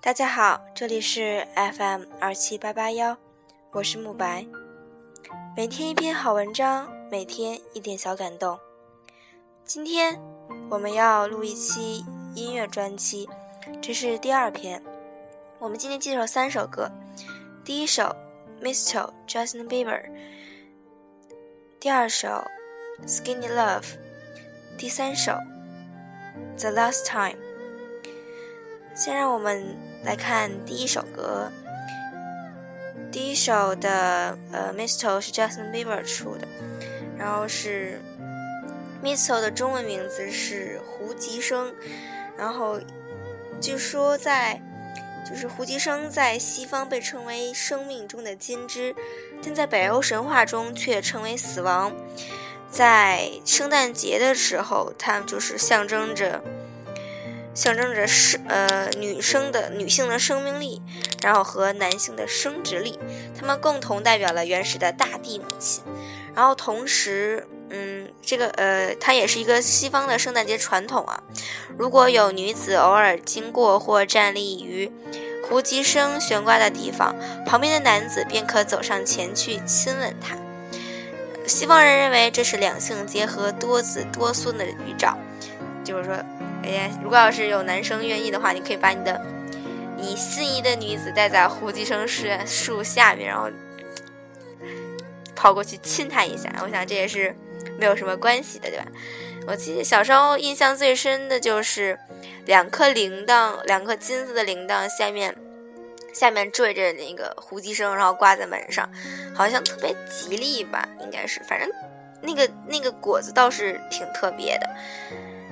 大家好，这里是 FM 二七八八幺，我是慕白。每天一篇好文章，每天一点小感动。今天我们要录一期音乐专辑，这是第二篇。我们今天介绍三首歌，第一首《Mistletoe》Justin Bieber，第二首《Skinny Love》，第三首《The Last Time》。先让我们来看第一首歌。第一首的呃《，Mistle》是 Justin Bieber 出的，然后是《Mistle》的中文名字是胡吉生，然后据说在就是胡吉生在西方被称为生命中的金枝，但在北欧神话中却称为死亡。在圣诞节的时候，它就是象征着。象征着是呃女生的女性的生命力，然后和男性的生殖力，他们共同代表了原始的大地母亲。然后同时，嗯，这个呃，它也是一个西方的圣诞节传统啊。如果有女子偶尔经过或站立于胡吉生悬挂的地方，旁边的男子便可走上前去亲吻她。西方人认为这是两性结合、多子多孙的预兆，就是说。哎，如果要是有男生愿意的话，你可以把你的你心仪的女子带在胡姬生树树下面，然后跑过去亲她一下。我想这也是没有什么关系的，对吧？我记得小时候印象最深的就是两颗铃铛，两颗金色的铃铛下面下面缀着那个胡姬生，然后挂在门上，好像特别吉利吧？应该是，反正那个那个果子倒是挺特别的。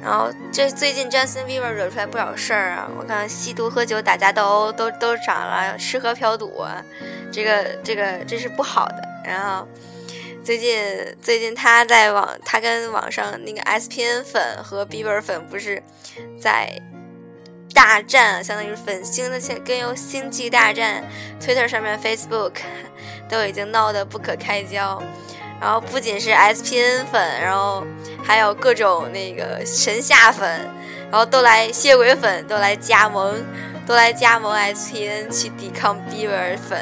然后这最近 Justin Bieber 惹出来不少事儿啊！我看吸毒、喝酒、打架斗殴都都涨了，吃喝嫖赌，这个这个这是不好的。然后最近最近他在网，他跟网上那个 SPN 粉和 Bieber 粉不是在大战，相当于粉星的跟有星际大战，Twitter 上面、Facebook 都已经闹得不可开交。然后不仅是 SPN 粉，然后还有各种那个神下粉，然后都来血鬼粉都来加盟，都来加盟 SPN 去抵抗 Bieber 粉。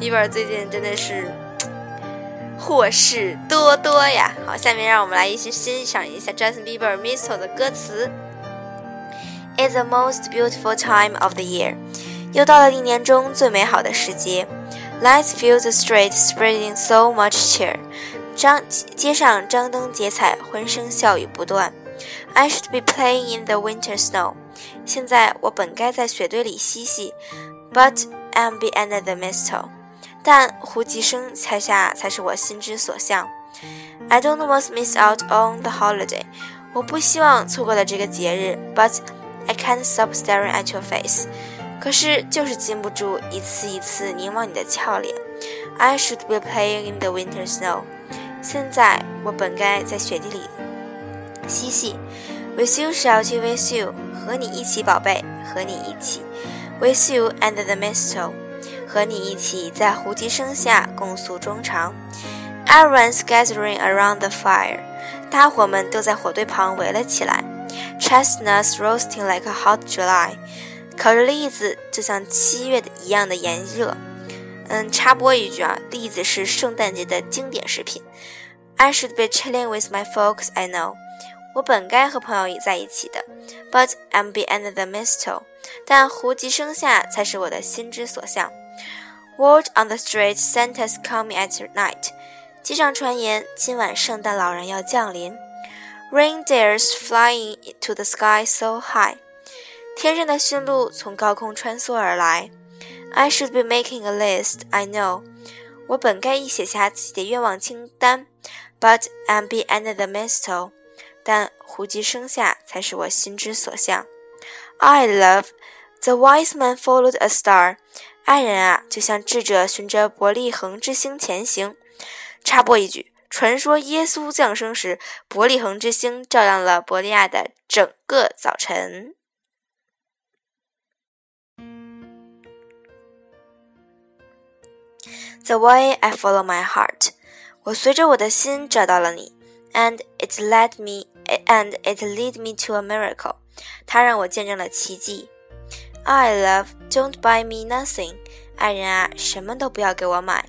Bieber 最近真的是祸事多多呀！好，下面让我们来一起欣赏一下 Justin Bieber m i s t l e 的歌词。It's the most beautiful time of the year，又到了一年中最美好的时节。Lights fill the street, spreading so much cheer. 张街上张灯结彩，欢声笑语不断。I should be playing in the winter snow。现在我本该在雪堆里嬉戏，But I'm be under the mistletoe。但胡吉生才下才是我心之所向。I don't want to miss out on the holiday。我不希望错过了这个节日，But I can't stop staring at your face。可是就是禁不住一次一次凝望你的俏脸。I should be playing in the winter snow。现在我本该在雪地里嬉戏，With you, shouty with you，和你一起，宝贝，和你一起，With you and the mistletoe，和你一起在胡姬声下共诉衷肠。Everyone's gathering around the fire，大伙们都在火堆旁围了起来。Chestnuts roasting like a hot July，烤着栗子就像七月的一样的炎热。嗯，插播一句啊，栗子是圣诞节的经典食品。I should be chilling with my folks, I know。我本该和朋友在一起的，But I'm behind the mistletoe。但胡吉生下才是我的心之所向。Word on the street, Santa's coming at night。街上传言，今晚圣诞老人要降临。Reindeers flying to the sky so high。天上的驯鹿从高空穿梭而来。I should be making a list, I know。我本该已写下自己的愿望清单，But I'm be under the mistletoe。但胡姬生下才是我心之所向。I love the wise man followed a star。爱人啊，就像智者循着伯利恒之星前行。插播一句，传说耶稣降生时，伯利恒之星照亮了伯利亚的整个早晨。The way I follow my heart，我随着我的心找到了你，and it led me and it lead me to a miracle，它让我见证了奇迹。 I love, don't buy me nothing。爱人啊，什么都不要给我买。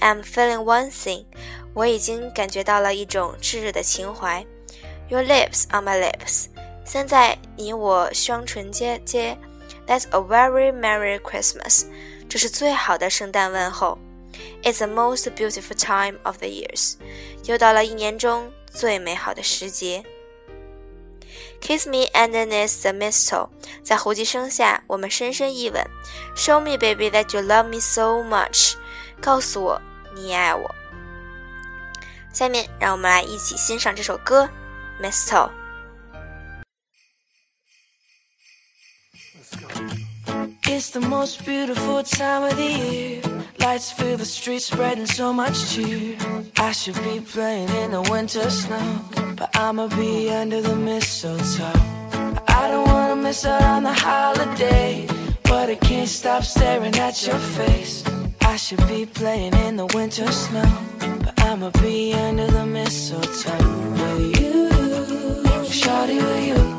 I'm feeling one thing，我已经感觉到了一种炙热的情怀。Your lips on my lips，现在你我双唇接接。That's a very merry Christmas，这是最好的圣诞问候。 It's the most beautiful time of the years，又到了一年中最美好的时节。Kiss me underneath the mistletoe，在胡姬生下，我们深深一吻。Show me, baby, that you love me so much，告诉我你爱我。下面让我们来一起欣赏这首歌《Mistletoe》。It's the most beautiful time of the year. Lights fill the streets, spreading so much cheer. I should be playing in the winter snow, but I'ma be under the mistletoe. I don't wanna miss out on the holiday, but I can't stop staring at your face. I should be playing in the winter snow, but I'ma be under the mistletoe with you, shawty with you, you,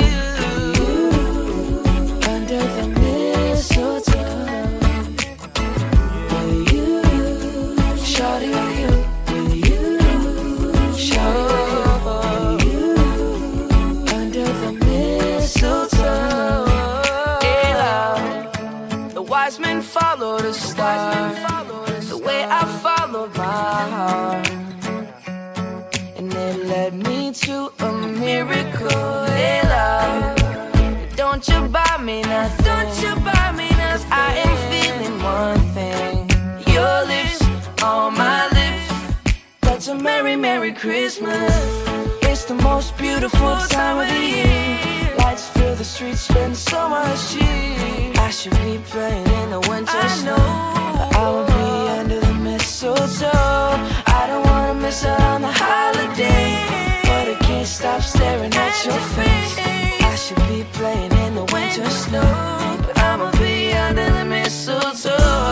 men follow the star, the way I followed my heart and it led me to a miracle. Hey, love, don't you buy me nothing? Don't you buy me nothing? I am feeling one thing. Your lips on my lips. That's a merry, merry Christmas. It's the most beautiful time of the year. Streets, spend so much cheer. I should be playing in the winter snow, but I will be under the mistletoe. I don't wanna miss out on the holiday, but I can't stop staring at your face. I should be playing in the winter snow, but I'ma be under the mistletoe.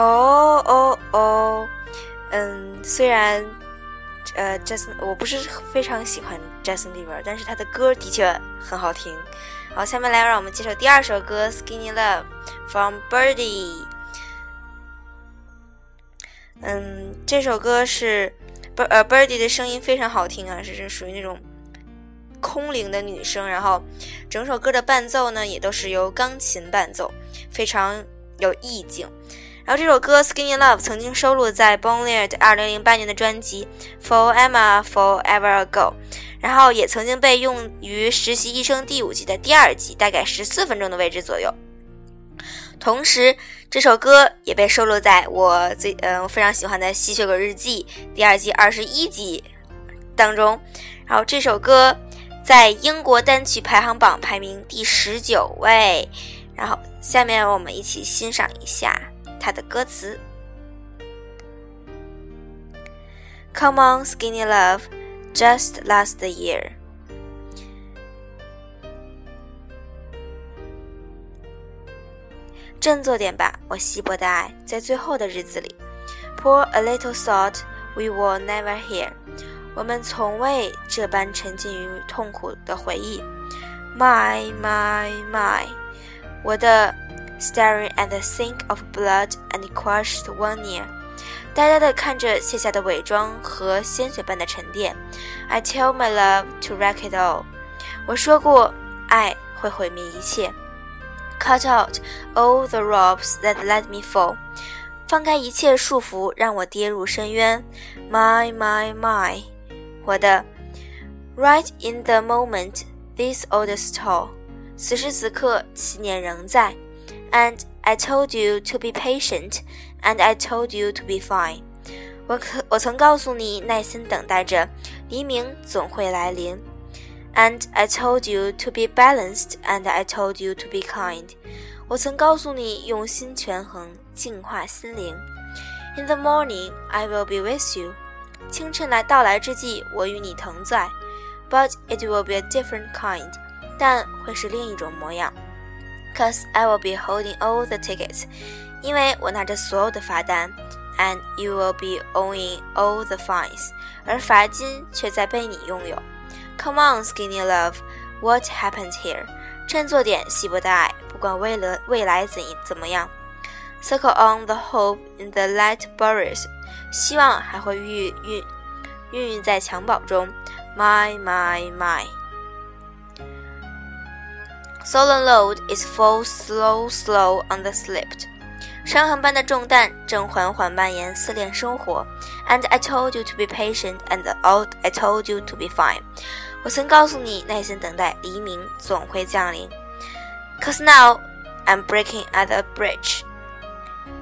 哦哦哦，嗯，虽然呃，Justin 我不是非常喜欢 Justin Bieber，但是他的歌的确很好听。好，下面来让我们介绍第二首歌《Skinny Love》from Birdy。嗯，这首歌是 Bir 呃 Birdy 的声音非常好听啊，是是属于那种空灵的女声，然后整首歌的伴奏呢也都是由钢琴伴奏，非常有意境。然后这首歌《Skinny Love》曾经收录在 Bonlier 的2008年的专辑《For Emma Forever Ago》，然后也曾经被用于《实习医生》第五季的第二集，大概十四分钟的位置左右。同时，这首歌也被收录在我最呃我非常喜欢的《吸血鬼日记》第二季二十一集当中。然后这首歌在英国单曲排行榜排名第十九位。然后下面我们一起欣赏一下它的歌词：Come on, skinny love, just last year. 振作点吧，我稀薄的爱，在最后的日子里。Pour a little salt, we were never here。我们从未这般沉浸于痛苦的回忆。My, my, my，我的 Staring at the sink of blood and crushed one ear，呆呆地看着卸下的伪装和鲜血般的沉淀。I tell my love to wreck it all。我说过，爱会毁灭一切。Cut out all the ropes that let me fall，放开一切束缚，让我跌入深渊。My my my，我的。Right in the moment, this old stall，此时此刻，七年仍在。And I told you to be patient, and I told you to be fine。我可我曾告诉你，耐心等待着，黎明总会来临。And I told you to be balanced, and I told you to be kind. 我曾告诉你用心权衡，净化心灵。In the morning, I will be with you. 清晨来到来之际，我与你同在。But it will be a different kind. 但会是另一种模样。 Cause I will be holding all the tickets. 因为我拿着所有的罚单。And you will be owning all the fines. 而罚金却在被你拥有。Come on, skinny love, what happened here? 振作点，稀薄的爱，不管未来未来怎怎么样。Circle on the hope in the light burrows，希望还会孕孕孕育在襁褓中。My my my. Sullen load is fall slow slow on the slipped. 伤痕般的重担正缓缓蔓延，撕裂生活。And I told you to be patient, and I told you to be fine. 我曾告诉你，耐心等待，黎明总会降临。Cause now I'm breaking at the bridge。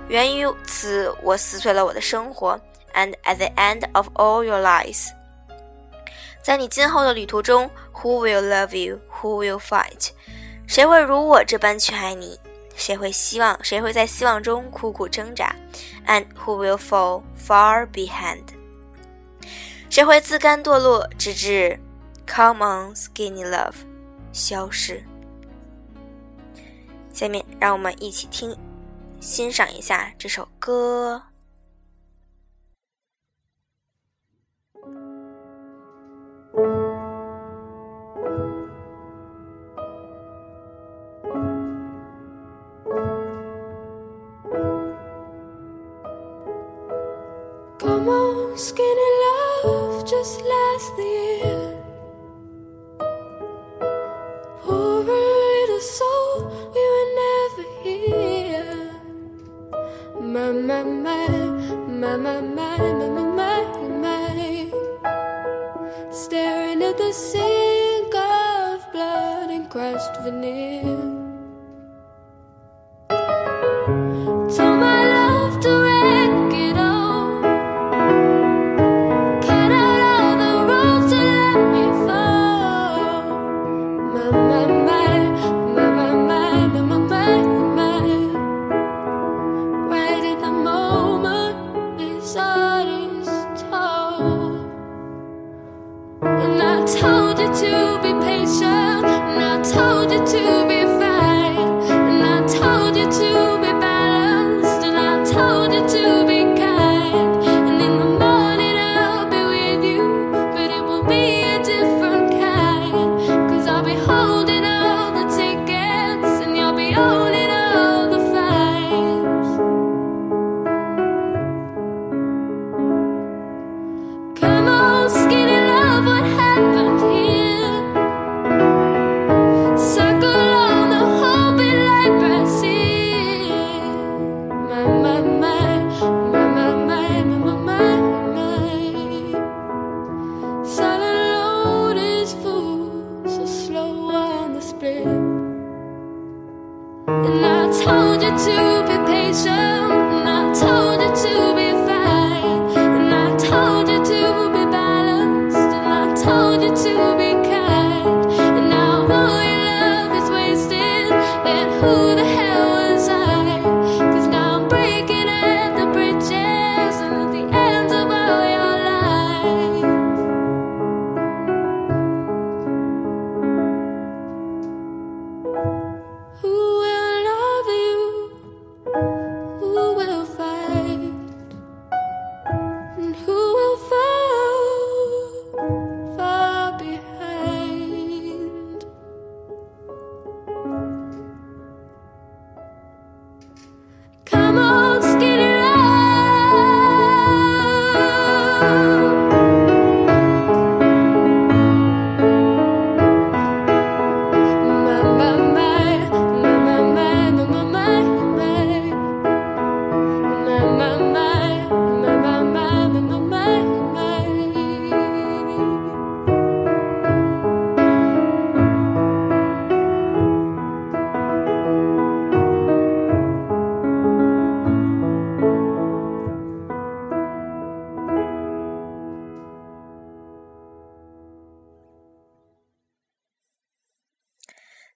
源于此，我撕碎了我的生活。And at the end of all your lives，在你今后的旅途中，Who will love you? Who will fight？ 谁会如我这般去爱你？谁会希望？谁会在希望中苦苦挣扎？And who will fall far behind？谁会自甘堕落，直至 Come on, skinny love，消失。下面让我们一起听，欣赏一下这首歌。Skinny love just last the year. Poor little soul, we were never here. My, my, my, my, my, my, my, my, my, my. Staring at the sink of blood and crushed veneer.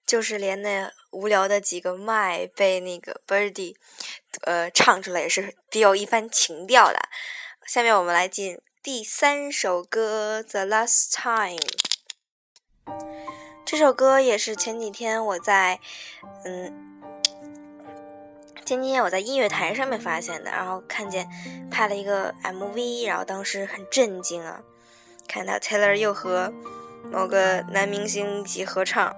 就是连那无聊的几个麦被那个 Birdy，呃，唱出来也是别有一番情调的。下面我们来进第三首歌《The Last Time》。这首歌也是前几天我在，嗯，前几天我在音乐台上面发现的，然后看见拍了一个 MV，然后当时很震惊啊，看到 Taylor 又和某个男明星一起合唱。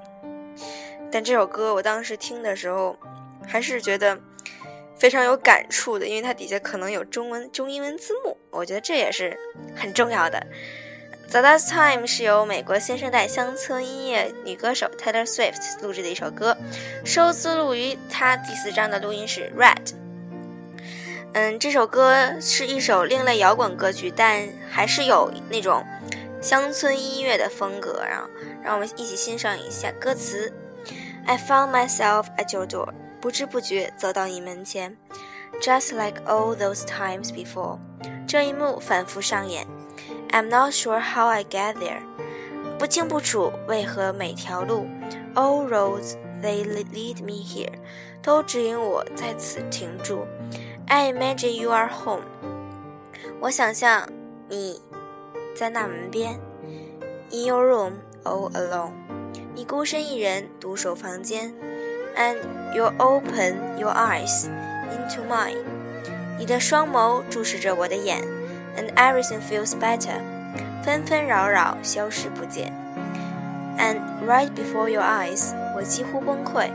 但这首歌我当时听的时候，还是觉得非常有感触的，因为它底下可能有中文中英文字幕，我觉得这也是很重要的。The Last Time 是由美国新生代乡村音乐女歌手 Taylor Swift 录制的一首歌，收资录于她第四张的录音室 Red。嗯，这首歌是一首另类摇滚歌曲，但还是有那种乡村音乐的风格。然后，让我们一起欣赏一下歌词。I found myself at your door，不知不觉走到你门前，just like all those times before。这一幕反复上演。I'm not sure how I get there，不清不楚为何每条路，all roads they lead me here，都指引我在此停住。I imagine you are home，我想象你在那门边，in your room all alone。你孤身一人独守房间，and you open your eyes into mine。你的双眸注视着我的眼，and everything feels better。纷纷扰扰消失不见，and right before your eyes，我几乎崩溃，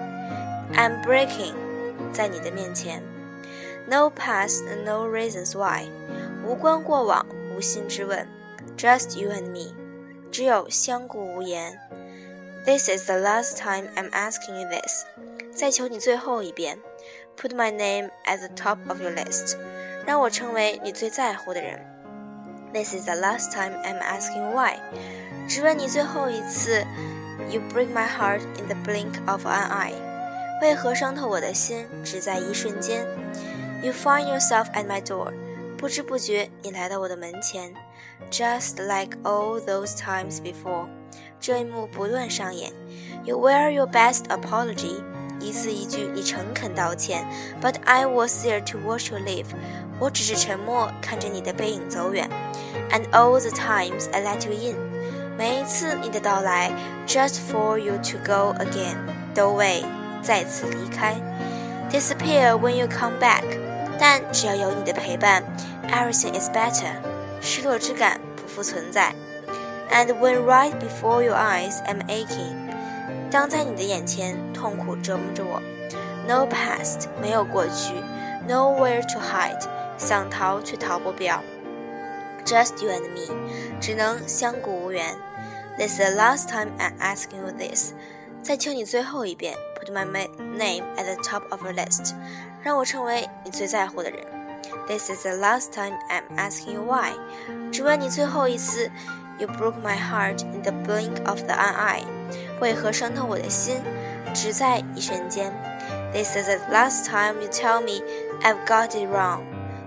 I'm breaking，在你的面前，no past and no reasons why，无关过往，无心之问，just you and me，只有相顾无言。 This is the last time I'm asking you this. 再求你最后一遍，Put my name at the top of your list，让我成为你最在乎的人。This is the last time I'm asking why，只问你最后一次，You break my heart in the blink of an eye，为何伤透我的心只在一瞬间？You find yourself at my door， 不知不觉你来到我的门前，Just like all those times before。这一幕不断上演。You wear your best apology，一字一句你诚恳道歉。But I was there to watch you leave，我只是沉默看着你的背影走远。And all the times I let you in，每一次你的到来，just for you to go again，都为再次离开。Disappear when you come back， 但只要有你的陪伴，everything is better，失落之感不复存在。And when right before your eyes I'm aching，当在你的眼前痛苦折磨着我，No past 没有过去，Nowhere to hide 想逃却逃不掉，Just you and me 只能相顾无缘。This is the last time I'm asking you this，再求你最后一遍，Put my name at the top of your list， 让我成为你最在乎的人。This is the last time I'm asking you why，只问你最后一次。You broke my heart in the blink of the eye，为何伤透我的心，只在一瞬间？This is the last time you tell me I've got it wrong。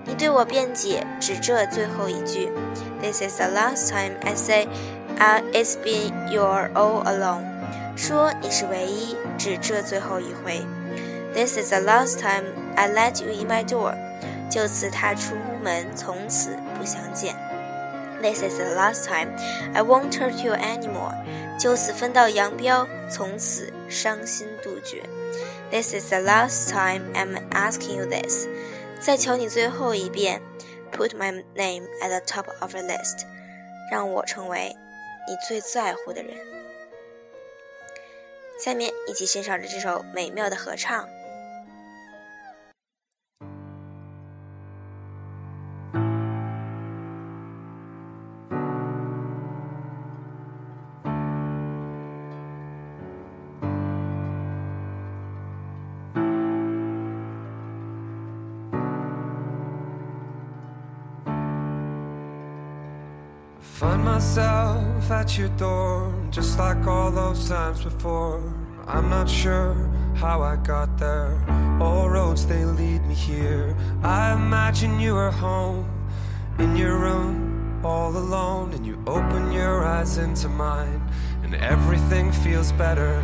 你对我辩解，只这最后一句。This is the last time I say, uh, it's been your all along。说你是唯一，只这最后一回。This is the last time I let you in my door。就此踏出屋门，从此不相见。This is the last time I won't hurt you anymore。就此分道扬镳，从此伤心杜绝。This is the last time I'm asking you this。再求你最后一遍，Put my name at the top of the list，让我成为你最在乎的人。下面一起欣赏着这首美妙的合唱。At your door, just like all those times before. I'm not sure how I got there. All roads they lead me here. I imagine you are home in your room, all alone, and you open your eyes into mine, and everything feels better.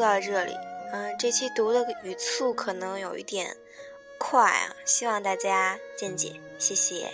到这里。嗯，这期读的语速可能有一点快啊，希望大家见解，谢谢。